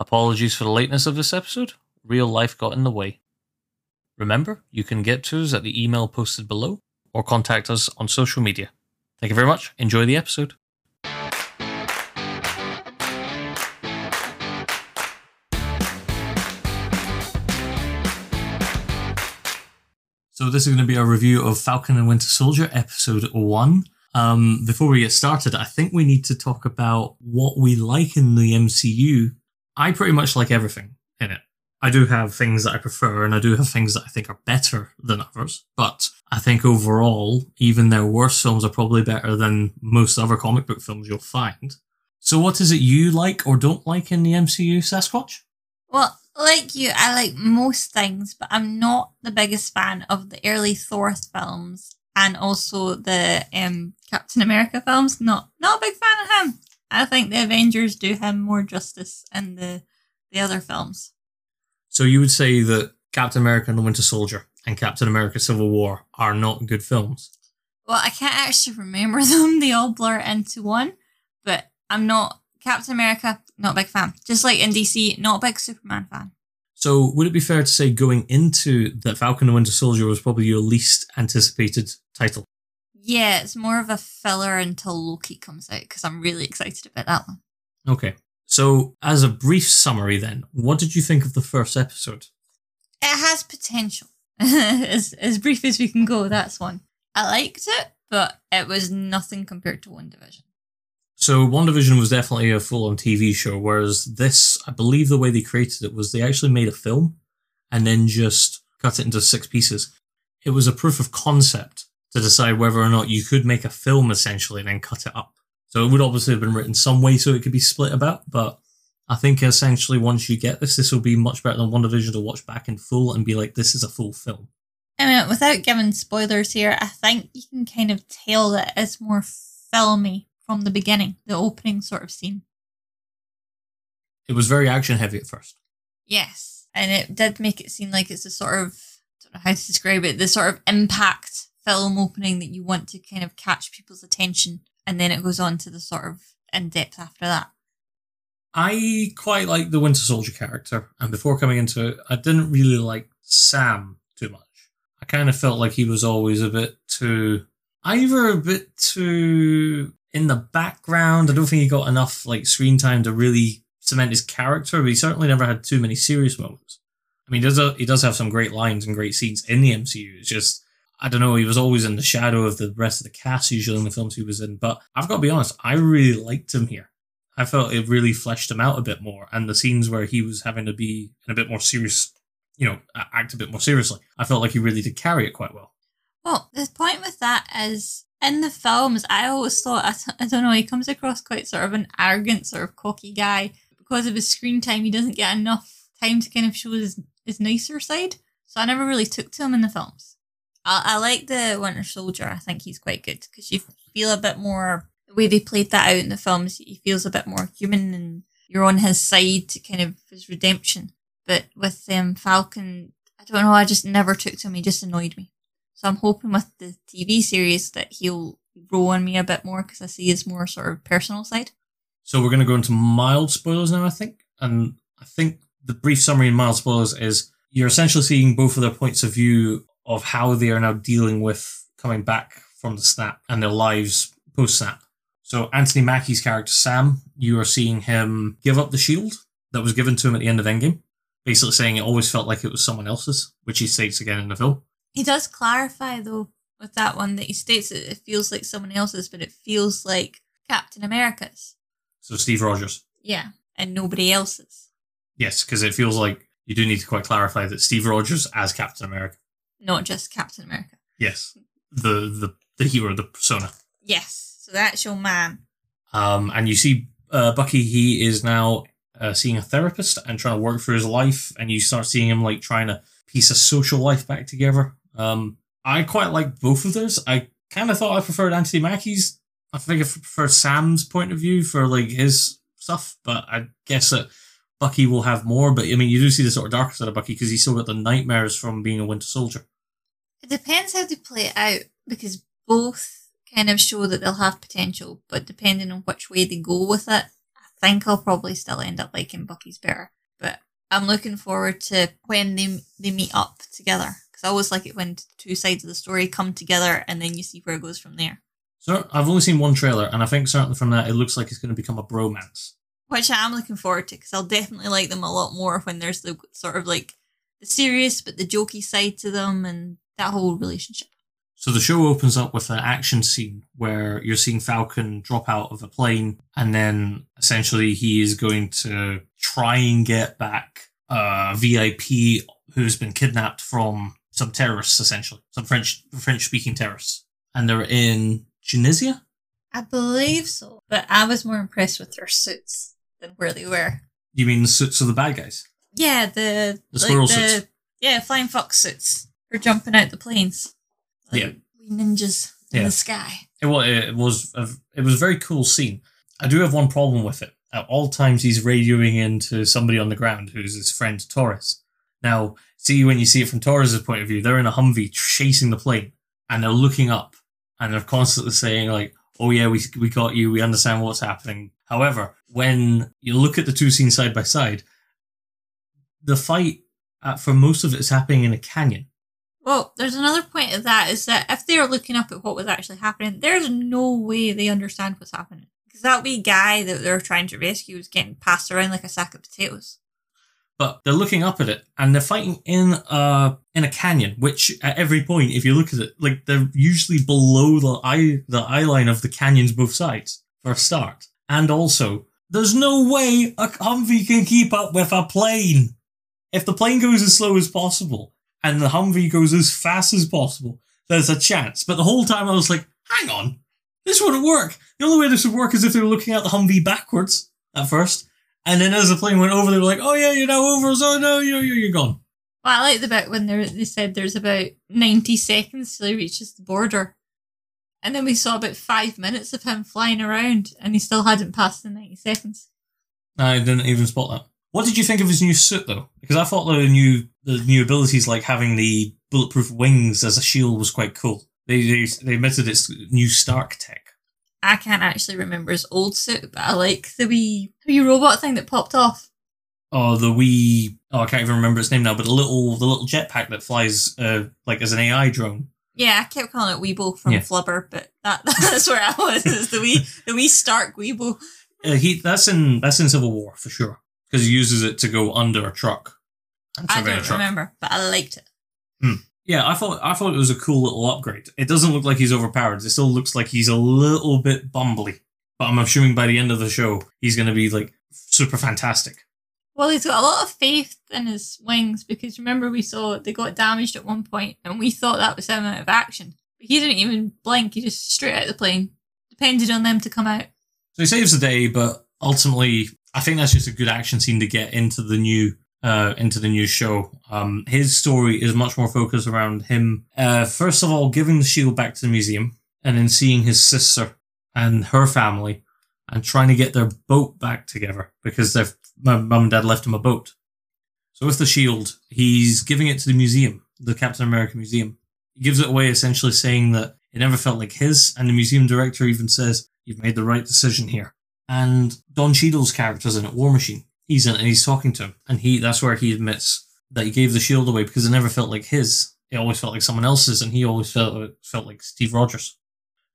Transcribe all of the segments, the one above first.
Apologies for the lateness of this episode. Real life got in the way. Remember, you can get to us at the email posted below or contact us on social media. Thank you very much. Enjoy the episode. So this is going to be a review of Falcon and Winter Soldier, episode one. Um, before we get started, I think we need to talk about what we like in the MCU. I pretty much like everything in it. I do have things that I prefer, and I do have things that I think are better than others. But I think overall, even their worst films are probably better than most other comic book films you'll find. So, what is it you like or don't like in the MCU, Sasquatch? Well, like you, I like most things, but I'm not the biggest fan of the early Thor films and also the um, Captain America films. Not not a big fan of him. I think the Avengers do him more justice in the the other films. So you would say that Captain America and the Winter Soldier and Captain America Civil War are not good films? Well, I can't actually remember them. They all blur into one, but I'm not Captain America, not a big fan. Just like in DC, not a big Superman fan. So would it be fair to say going into that Falcon and the Winter Soldier was probably your least anticipated title? Yeah, it's more of a filler until Loki comes out because I'm really excited about that one. Okay. So, as a brief summary, then, what did you think of the first episode? It has potential. as, as brief as we can go, that's one. I liked it, but it was nothing compared to WandaVision. So, WandaVision was definitely a full on TV show, whereas this, I believe the way they created it was they actually made a film and then just cut it into six pieces. It was a proof of concept to decide whether or not you could make a film essentially and then cut it up. So it would obviously have been written some way so it could be split about, but I think essentially once you get this, this will be much better than WandaVision to watch back in full and be like, this is a full film. I mean, without giving spoilers here, I think you can kind of tell that it's more filmy from the beginning, the opening sort of scene. It was very action heavy at first. Yes, and it did make it seem like it's a sort of, I don't know how to describe it, the sort of impact film opening that you want to kind of catch people's attention and then it goes on to the sort of in depth after that. I quite like the Winter Soldier character, and before coming into it, I didn't really like Sam too much. I kind of felt like he was always a bit too, either a bit too in the background. I don't think he got enough like screen time to really cement his character, but he certainly never had too many serious moments. I mean, he does, he does have some great lines and great scenes in the MCU. It's just I don't know, he was always in the shadow of the rest of the cast, usually in the films he was in. But I've got to be honest, I really liked him here. I felt it really fleshed him out a bit more. And the scenes where he was having to be in a bit more serious, you know, act a bit more seriously, I felt like he really did carry it quite well. Well, the point with that is in the films, I always thought, I, I don't know, he comes across quite sort of an arrogant, sort of cocky guy. Because of his screen time, he doesn't get enough time to kind of show his, his nicer side. So I never really took to him in the films. I, I like the Winter Soldier. I think he's quite good because you feel a bit more the way they played that out in the films. He feels a bit more human, and you're on his side to kind of his redemption. But with um, Falcon, I don't know. I just never took to him. He just annoyed me. So I'm hoping with the TV series that he'll grow on me a bit more because I see his more sort of personal side. So we're going to go into mild spoilers now, I think. And I think the brief summary in mild spoilers is you're essentially seeing both of their points of view of how they are now dealing with coming back from the snap and their lives post snap. So Anthony Mackie's character Sam, you are seeing him give up the shield that was given to him at the end of Endgame, basically saying it always felt like it was someone else's, which he states again in the film. He does clarify though with that one that he states that it feels like someone else's, but it feels like Captain America's. So Steve Rogers. Yeah, and nobody else's. Yes, because it feels like you do need to quite clarify that Steve Rogers as Captain America not just Captain America. Yes, the the the hero, the persona. Yes, so that's your man. Um, and you see uh, Bucky. He is now uh, seeing a therapist and trying to work through his life, and you start seeing him like trying to piece a social life back together. Um, I quite like both of those. I kind of thought I preferred Anthony Mackie's. I think I prefer Sam's point of view for like his stuff, but I guess that Bucky will have more, but I mean, you do see the sort of darker side of Bucky because he's still got the nightmares from being a Winter Soldier. It depends how they play it out because both kind of show that they'll have potential, but depending on which way they go with it, I think I'll probably still end up liking Bucky's better. But I'm looking forward to when they they meet up together because I always like it when two sides of the story come together and then you see where it goes from there. So I've only seen one trailer, and I think certainly from that it looks like it's going to become a bromance. Which I am looking forward to because I'll definitely like them a lot more when there's the sort of like the serious but the jokey side to them and that whole relationship. So the show opens up with an action scene where you're seeing Falcon drop out of a plane, and then essentially he is going to try and get back a VIP who's been kidnapped from some terrorists, essentially some French French speaking terrorists, and they're in Tunisia. I believe so, but I was more impressed with their suits than where they were. You mean the suits of the bad guys? Yeah, the The squirrel the, suits. Yeah, flying fox suits for jumping out the planes. Like Yeah. ninjas in Yeah. the sky. It was it was a, it was a very cool scene. I do have one problem with it. At all times, he's radioing into somebody on the ground who's his friend Torres. Now, see when you see it from Torres' point of view, they're in a Humvee chasing the plane, and they're looking up, and they're constantly saying like, "Oh yeah, we we got you. We understand what's happening." However, when you look at the two scenes side by side, the fight uh, for most of it is happening in a canyon. Well, there's another point of that is that if they're looking up at what was actually happening, there's no way they understand what's happening. Because that wee guy that they're trying to rescue is getting passed around like a sack of potatoes. but they're looking up at it and they're fighting in a in a canyon which at every point if you look at it like they're usually below the eye the eye line of the canyons both sides for a start and also there's no way a humvee can keep up with a plane if the plane goes as slow as possible and the humvee goes as fast as possible there's a chance but the whole time i was like hang on this wouldn't work the only way this would work is if they were looking at the humvee backwards at first and then as the plane went over, they were like, "Oh yeah, you're now over. So no, you're you're, you're gone." Well, I like the bit when they said there's about 90 seconds till he reaches the border. And then we saw about five minutes of him flying around and he still hadn't passed the 90 seconds. I didn't even spot that. What did you think of his new suit though? Because I thought the new the new abilities, like having the bulletproof wings as a shield, was quite cool. They they, they admitted it's new Stark tech. I can't actually remember his old suit, but I like the wee, wee robot thing that popped off. Oh, the wee oh I can't even remember its name now, but the little the little jetpack that flies uh like as an AI drone. Yeah, I kept calling it Weebo from Yeah. Flubber, but that that's where I was. Is the wee the wee Stark Weebo. Uh, he that's in that's in Civil War for sure because he uses it to go under a truck. I don't truck. remember, but I liked it. Yeah, I thought I thought it was a cool little upgrade. It doesn't look like he's overpowered. It still looks like he's a little bit bumbly. But I'm assuming by the end of the show, he's going to be like super fantastic. Well, he's got a lot of faith in his wings because remember we saw they got damaged at one point and we thought that was him out of action. But he didn't even blink, he just straight out of the plane. Depended on them to come out. So he saves the day, but ultimately, I think that's just a good action scene to get into the new uh, into the new show. Um, his story is much more focused around him. Uh, first of all, giving the shield back to the museum, and then seeing his sister and her family, and trying to get their boat back together because their my mum and dad left him a boat. So with the shield, he's giving it to the museum, the Captain America Museum. He gives it away essentially saying that it never felt like his, and the museum director even says, You've made the right decision here. And Don Cheadle's character's in it, War Machine. He's in it and he's talking to him. And he that's where he admits that he gave the shield away because it never felt like his. It always felt like someone else's, and he always felt felt like Steve Rogers.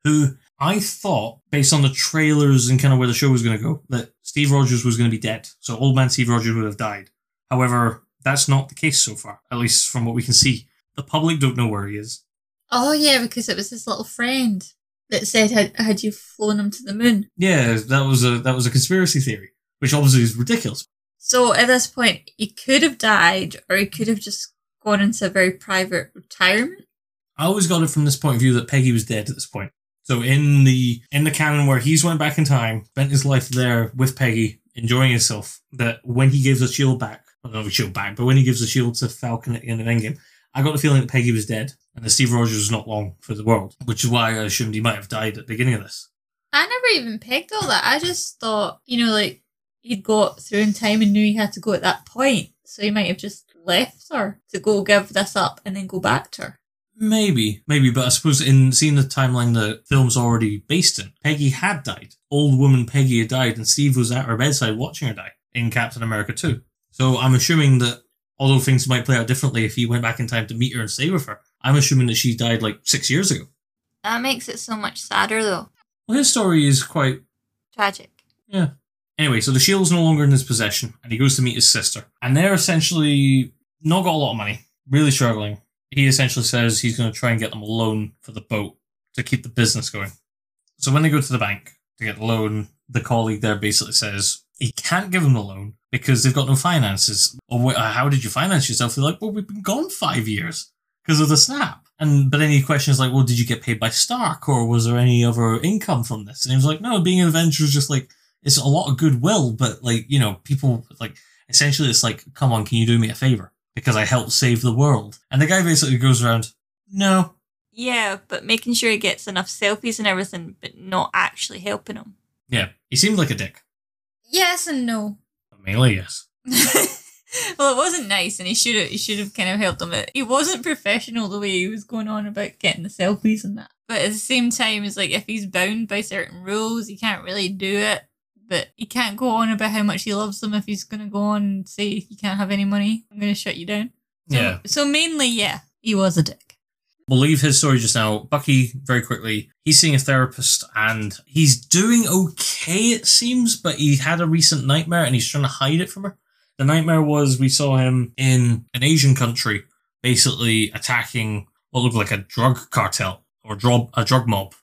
Who I thought, based on the trailers and kind of where the show was going to go, that Steve Rogers was going to be dead. So old man Steve Rogers would have died. However, that's not the case so far, at least from what we can see. The public don't know where he is. Oh yeah, because it was his little friend that said had had you flown him to the moon. Yeah, that was a that was a conspiracy theory, which obviously is ridiculous. So at this point, he could have died, or he could have just gone into a very private retirement. I always got it from this point of view that Peggy was dead at this point. So in the in the canon where he's went back in time, spent his life there with Peggy, enjoying himself, that when he gives the shield back, well, not the shield back, but when he gives the shield to Falcon at the end of Endgame, I got the feeling that Peggy was dead and that Steve Rogers was not long for the world, which is why I assumed he might have died at the beginning of this. I never even pegged all that. I just thought, you know, like he'd got through in time and knew he had to go at that point, so he might have just left her to go give this up and then go back to her. Maybe, maybe, but I suppose in seeing the timeline the film's already based in, Peggy had died. Old woman Peggy had died, and Steve was at her bedside watching her die in Captain America 2. So I'm assuming that although things might play out differently if he went back in time to meet her and stay with her, I'm assuming that she died like six years ago. That makes it so much sadder, though. Well, his story is quite Tragic. Yeah. Anyway, so the shield's no longer in his possession, and he goes to meet his sister. And they're essentially not got a lot of money, really struggling. He essentially says he's going to try and get them a loan for the boat to keep the business going. So when they go to the bank to get the loan, the colleague there basically says he can't give them the loan because they've got no finances. Or "Wh- uh, how did you finance yourself? They're like, well, we've been gone five years because of the snap. And but any questions like, well, did you get paid by Stark or was there any other income from this? And he was like, no, being an Avenger is just like it's a lot of goodwill, but like you know, people like essentially it's like, come on, can you do me a favor because I helped save the world? And the guy basically goes around, no, Yeah, but making sure he gets enough selfies and everything, but not actually helping him. yeah, he seemed like a dick. Yes and no. Mainly yes. well, it wasn't nice, and he should have he should have kind of helped him. It- He wasn't professional the way he was going on about getting the selfies and that. But at the same time, it's like if he's bound by certain rules, he can't really do it. But he can't go on about how much he loves them if he's gonna go on and say you can't have any money. I'm gonna shut you down. So, Yeah. So mainly, yeah, he was a dick. We'll leave his story just now. Bucky, very quickly, he's seeing a therapist and he's doing okay, it seems, but he had a recent nightmare and he's trying to hide it from her. The nightmare was we saw him in an Asian country basically attacking what looked like a drug cartel or drug, a drug mob.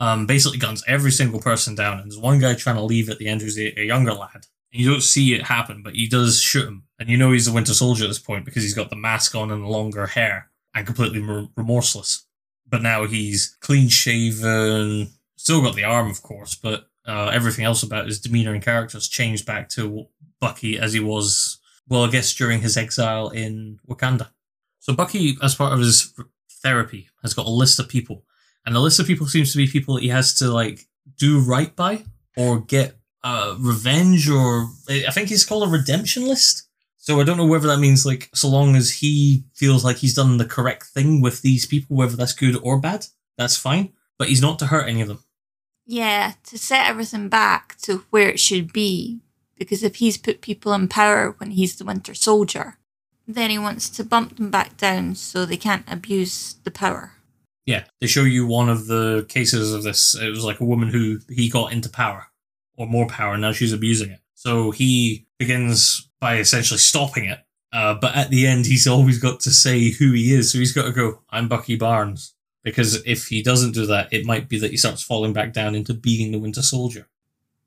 Um, basically guns every single person down. And there's one guy trying to leave at the end who's a, a younger lad. And you don't see it happen, but he does shoot him. And you know he's the Winter Soldier at this point because he's got the mask on and longer hair and completely remorseless. But now he's clean shaven, still got the arm, of course, but uh, everything else about his demeanor and character has changed back to Bucky as he was, well, I guess during his exile in Wakanda. So Bucky, as part of his therapy, has got a list of people, and the list of people seems to be people he has to like do right by or get uh, revenge, or I think he's called a redemption list. So I don't know whether that means like so long as he feels like he's done the correct thing with these people, whether that's good or bad, that's fine. But he's not to hurt any of them. Yeah, to set everything back to where it should be. Because if he's put people in power when he's the Winter Soldier, then he wants to bump them back down so they can't abuse the power. Yeah, they show you one of the cases of this. It was like a woman who he got into power or more power, and now she's abusing it. So he begins by essentially stopping it. Uh, but at the end, he's always got to say who he is. So he's got to go, I'm Bucky Barnes. Because if he doesn't do that, it might be that he starts falling back down into being the Winter Soldier.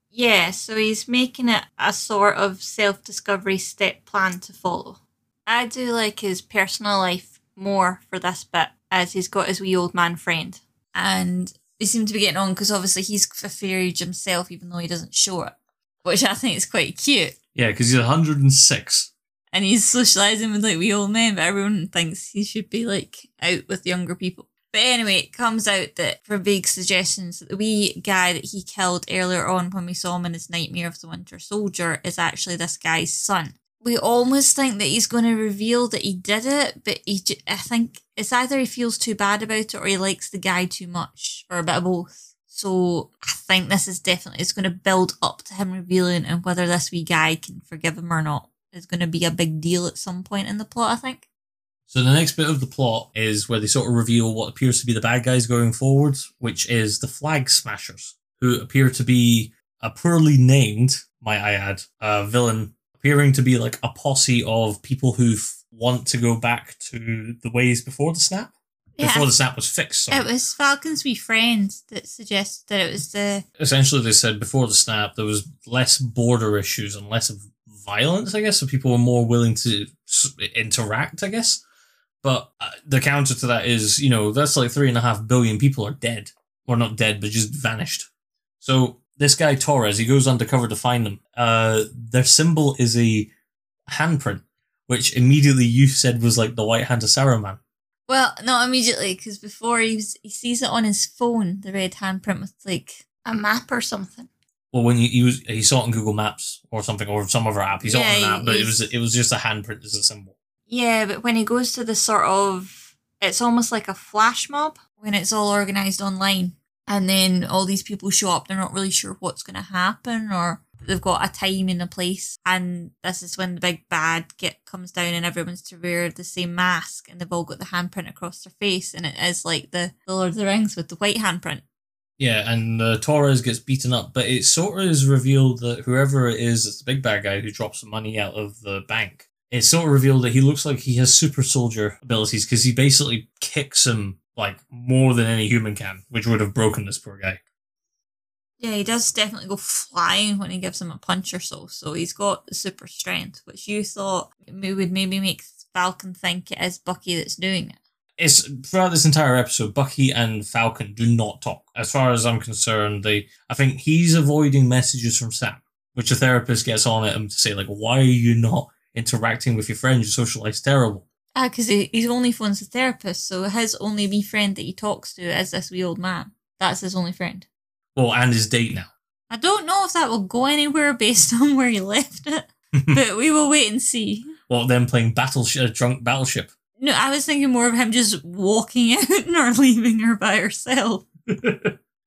Yeah, so he's making it a sort of self discovery step plan to follow. I do like his personal life more for this bit, as he's got his wee old man friend. And they seem to be getting on because obviously he's a fairy himself, even though he doesn't show it, which I think is quite cute. Yeah, because he's 106. And he's socializing with like wee old men, but everyone thinks he should be like out with younger people. But anyway, it comes out that for big suggestions that the wee guy that he killed earlier on when we saw him in his nightmare of the Winter Soldier is actually this guy's son. We almost think that he's going to reveal that he did it, but he, I think it's either he feels too bad about it or he likes the guy too much, or a bit of both. So I think this is definitely it's going to build up to him revealing, and whether this wee guy can forgive him or not is going to be a big deal at some point in the plot. I think. So the next bit of the plot is where they sort of reveal what appears to be the bad guys going forward, which is the Flag Smashers, who appear to be a poorly named, might I add, uh, villain, appearing to be like a posse of people who f- want to go back to the ways before the snap. Before the snap was fixed. Sorry. It was Falcon's wee friend that suggested that it was the Essentially, they said before the snap there was less border issues and less of violence. I guess so people were more willing to s- interact. I guess, but uh, the counter to that is you know that's like three and a half billion people are dead, or not dead, but just vanished. So this guy Torres, he goes undercover to find them. Uh, their symbol is a handprint, which immediately you said was like the white hand of Saruman. well, not immediately because before he was, he sees it on his phone, the red handprint with like a map or something. Well, when he, he was he saw it on Google Maps or something or some other app, he saw it on Yeah, an app, but it was it was just a handprint as a symbol. Yeah, but when he goes to the sort of it's almost like a flash mob when it's all organized online. And then all these people show up, they're not really sure what's going to happen or they've got a time and a place. And this is when the big bad get comes down and everyone's to wear the same mask and they've all got the handprint across their face. And it is like the, the Lord of the Rings with the white handprint. Yeah, and uh, Torres gets beaten up, but it sort of is revealed that whoever it is, it's the big bad guy who drops the money out of the bank. It's sort of revealed that he looks like he has super soldier abilities because he basically kicks him like more than any human can, which would have broken this poor guy. Yeah, he does definitely go flying when he gives him a punch or so. So he's got the super strength, which you thought would maybe make Falcon think it is Bucky that's doing it. It's throughout this entire episode, Bucky and Falcon do not talk. As far as I'm concerned, they I think he's avoiding messages from Sam, which the therapist gets on at him to say, like, why are you not interacting with your friends? Your social life's terrible. Ah, because he, he's only phones the therapist, so his only wee friend that he talks to is this wee old man. That's his only friend. Well, and his date now. I don't know if that will go anywhere based on where he left it, but we will wait and see. Well, them playing battleship, uh, drunk battleship. No, I was thinking more of him just walking out or leaving her by herself.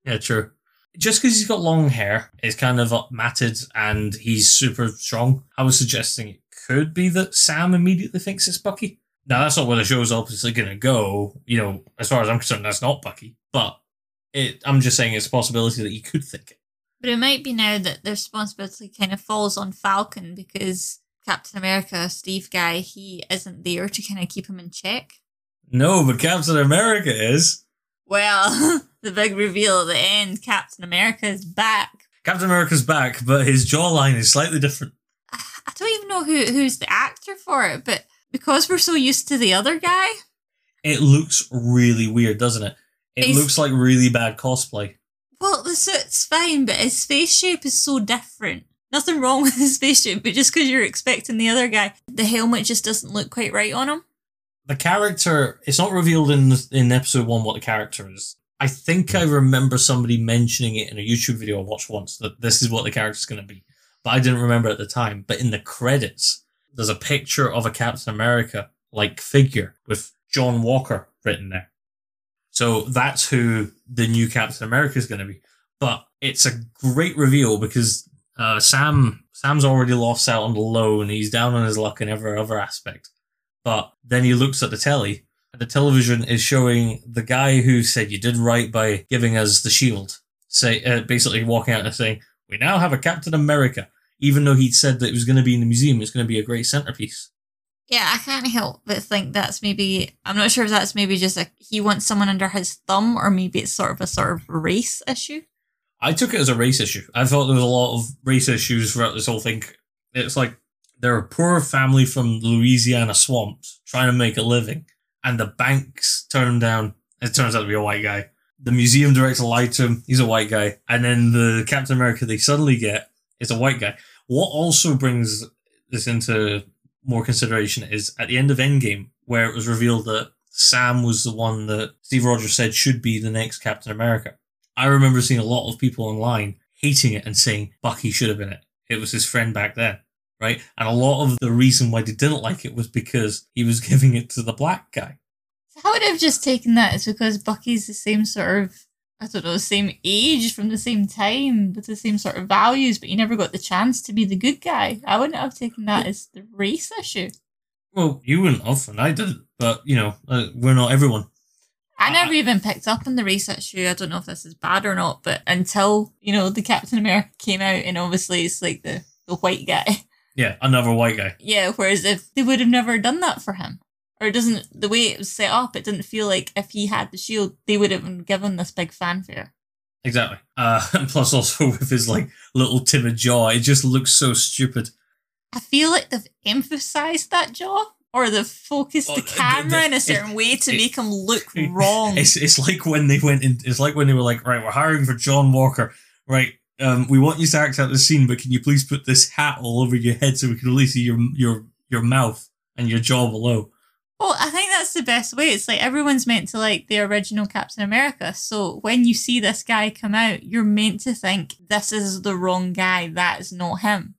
yeah, true. Just because he's got long hair, it's kind of matted, and he's super strong. I was suggesting it could be that Sam immediately thinks it's Bucky. Now that's not where the show's obviously going to go. You know, as far as I'm concerned, that's not Bucky. But it, I'm just saying it's a possibility that you could think it. But it might be now that the responsibility kind of falls on Falcon because Captain America, Steve Guy, he isn't there to kind of keep him in check. No, but Captain America is. Well, the big reveal at the end Captain America is back. Captain America's back, but his jawline is slightly different. I don't even know who who's the actor for it, but because we're so used to the other guy, it looks really weird, doesn't it? It looks like really bad cosplay. Well, the suit's fine, but his face shape is so different. Nothing wrong with his face shape, but just because you're expecting the other guy, the helmet just doesn't look quite right on him. The character, it's not revealed in in episode one what the character is. I think I remember somebody mentioning it in a YouTube video I watched once that this is what the character's going to be, but I didn't remember at the time. But in the credits, there's a picture of a Captain America like figure with John Walker written there. So that's who the new Captain America is going to be. But it's a great reveal because uh, Sam Sam's already lost out on the loan. He's down on his luck in every other aspect. But then he looks at the telly, and the television is showing the guy who said you did right by giving us the shield. Say, uh, basically walking out and saying, "We now have a Captain America." Even though he'd said that it was going to be in the museum, it's going to be a great centerpiece. Yeah, I can't help but think that's maybe. I'm not sure if that's maybe just a he wants someone under his thumb, or maybe it's sort of a sort of race issue. I took it as a race issue. I thought there was a lot of race issues throughout this whole thing. It's like they're a poor family from Louisiana swamps trying to make a living, and the banks turn them down. It turns out to be a white guy. The museum director lied to him. He's a white guy. And then the Captain America they suddenly get is a white guy. What also brings this into more consideration is at the end of Endgame, where it was revealed that Sam was the one that Steve Rogers said should be the next Captain America. I remember seeing a lot of people online hating it and saying Bucky should have been it. It was his friend back then, right? And a lot of the reason why they didn't like it was because he was giving it to the black guy. I would have just taken that as because Bucky's the same sort of, I don't know, the same age from the same time with the same sort of values, but he never got the chance to be the good guy. I wouldn't have taken that as the race issue. Well, you wouldn't have, and I didn't. But you know, uh, we're not everyone. I never even picked up on the race issue. I don't know if this is bad or not, but until, you know, the Captain America came out and obviously it's like the, the white guy. Yeah, another white guy. Yeah, whereas if they would have never done that for him. Or it doesn't the way it was set up, it didn't feel like if he had the shield, they would have given this big fanfare. Exactly. Uh and plus also with his like little timid jaw, it just looks so stupid. I feel like they've emphasized that jaw or they've focused the camera the, the, in a certain it, way to it, make him look wrong. It's it's like when they went in. It's like when they were like, right, we're hiring for John Walker, right? Um, we want you to act out the scene, but can you please put this hat all over your head so we can only see your your your mouth and your jaw below? Well, I think that's the best way. It's like everyone's meant to like the original Captain America. So when you see this guy come out, you're meant to think this is the wrong guy. That is not him.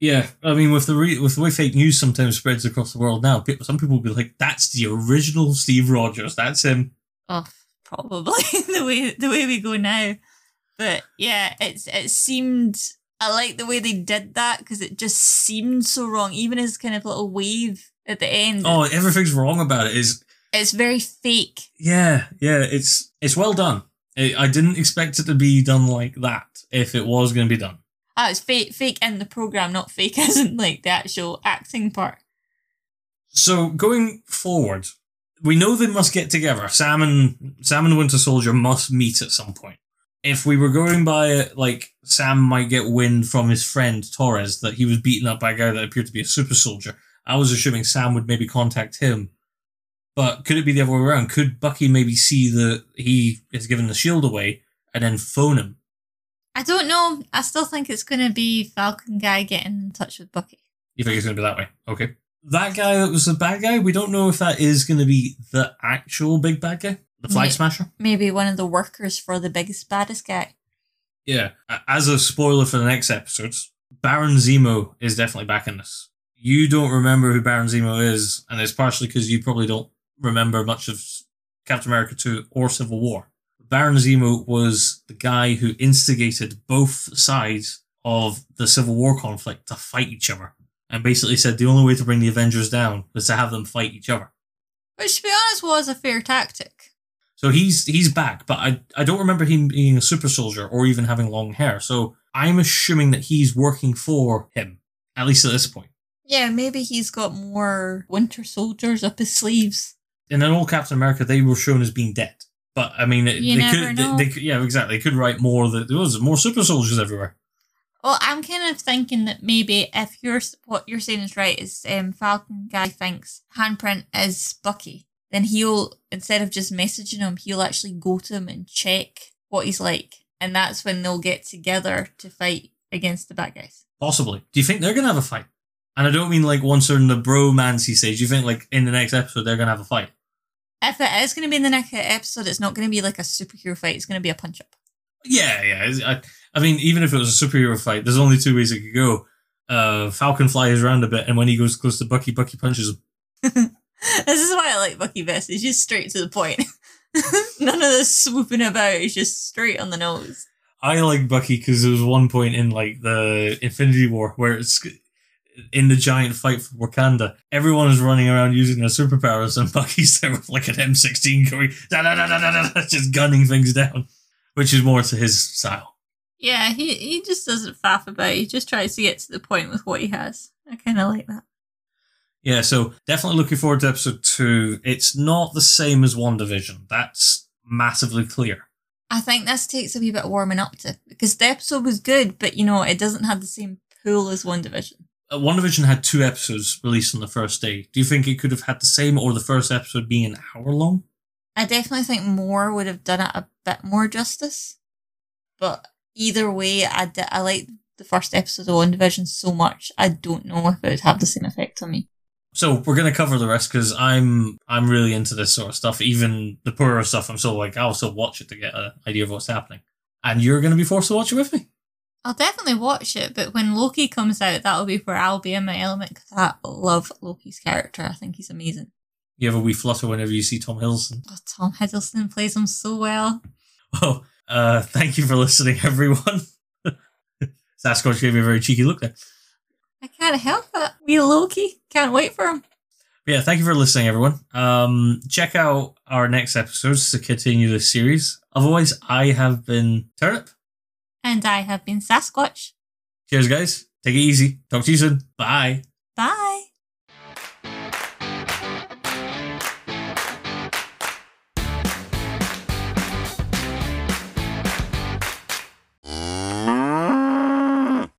Yeah, I mean, with the re- with the way fake news sometimes spreads across the world now, people, some people will be like, "That's the original Steve Rogers. That's him." Oh, probably the way the way we go now. But yeah, it's it seemed I like the way they did that because it just seemed so wrong. Even his kind of little wave at the end. Oh, everything's wrong about it. Is it's very fake. yeah, yeah. It's it's well done. I I didn't expect it to be done like that if it was going to be done. Ah, it's fake fake in the program, not fake as in like the actual acting part. So going forward, we know they must get together. Sam and Sam and Winter Soldier must meet at some point. If we were going by it, like Sam might get wind from his friend Torres that he was beaten up by a guy that appeared to be a super soldier, I was assuming Sam would maybe contact him. But could it be the other way around? Could Bucky maybe see that he has given the shield away and then phone him? I don't know. I still think it's going to be Falcon guy getting in touch with Bucky. You think it's going to be that way? Okay. That guy that was the bad guy, we don't know if that is going to be the actual big bad guy, the flag Yeah. smasher. Maybe one of the workers for the biggest baddest guy. Yeah. As a spoiler for the next episodes, Baron Zemo is definitely back in this. You don't remember who Baron Zemo is, and it's partially because you probably don't remember much of Captain America 2 or Civil War. Baron Zemo was the guy who instigated both sides of the Civil War conflict to fight each other, and basically said the only way to bring the Avengers down was to have them fight each other. Which, to be honest, was a fair tactic. So he's he's back, but I I don't remember him being a super soldier or even having long hair. So I'm assuming that he's working for him, at least at this point. Yeah, maybe he's got more Winter Soldiers up his sleeves. In an old Captain America, they were shown as being dead. But I mean, it, they could. They, they could, yeah, exactly. They could write more that there was more super soldiers everywhere. Well, I'm kind of thinking that maybe if you're what you're saying is right, is um, Falcon guy thinks handprint is Bucky, then he'll instead of just messaging him, he'll actually go to him and check what he's like, and that's when they'll get together to fight against the bad guys. Possibly. Do you think they're gonna have a fight? And I don't mean like once they're in the bromancy stage. You think like in the next episode they're gonna have a fight? If it is going to be in the next episode, it's not going to be like a superhero fight. It's going to be a punch up. Yeah, yeah. I, I mean, even if it was a superhero fight, there's only two ways it could go. Uh, Falcon flies around a bit, and when he goes close to Bucky, Bucky punches him. this is why I like Bucky best. It's just straight to the point. None of this swooping about. It's just straight on the nose. I like Bucky because there was one point in like the Infinity War where it's in the giant fight for Wakanda. Everyone is running around using their superpowers, and Bucky's there with like an M16 going da da da da da da, just gunning things down, which is more to his style. Yeah, he, he just doesn't faff about. He just tries to get to the point with what he has. I kind of like that. Yeah, so definitely looking forward to episode two. It's not the same as WandaVision. That's massively clear. I think this takes a wee bit of warming up to because the episode was good, but you know it doesn't have the same pull as WandaVision. Uh, WandaVision had two episodes released on the first day. Do you think it could have had the same, or the first episode being an hour long? I definitely think more would have done it a bit more justice. But either way, I, d- I like the first episode of WandaVision so much. I don't know if it would have the same effect on me. So we're gonna cover the rest because I'm I'm really into this sort of stuff. Even the poorer stuff, I'm still like I'll still watch it to get an idea of what's happening. And you're gonna be forced to watch it with me. I'll definitely watch it, but when Loki comes out, that'll be where I'll be in my element because I love Loki's character. I think he's amazing. You have a wee flutter whenever you see Tom Hiddleston. Oh, Tom Hiddleston plays him so well. Well, uh, thank you for listening, everyone. Sasquatch gave me a very cheeky look there. I can't help it. We Loki. Can't wait for him. But yeah, thank you for listening, everyone. Um, check out our next episodes to continue this series. Otherwise, I have been Turnip. And I have been Sasquatch. Cheers, guys. Take it easy. Talk to you soon. Bye. Bye.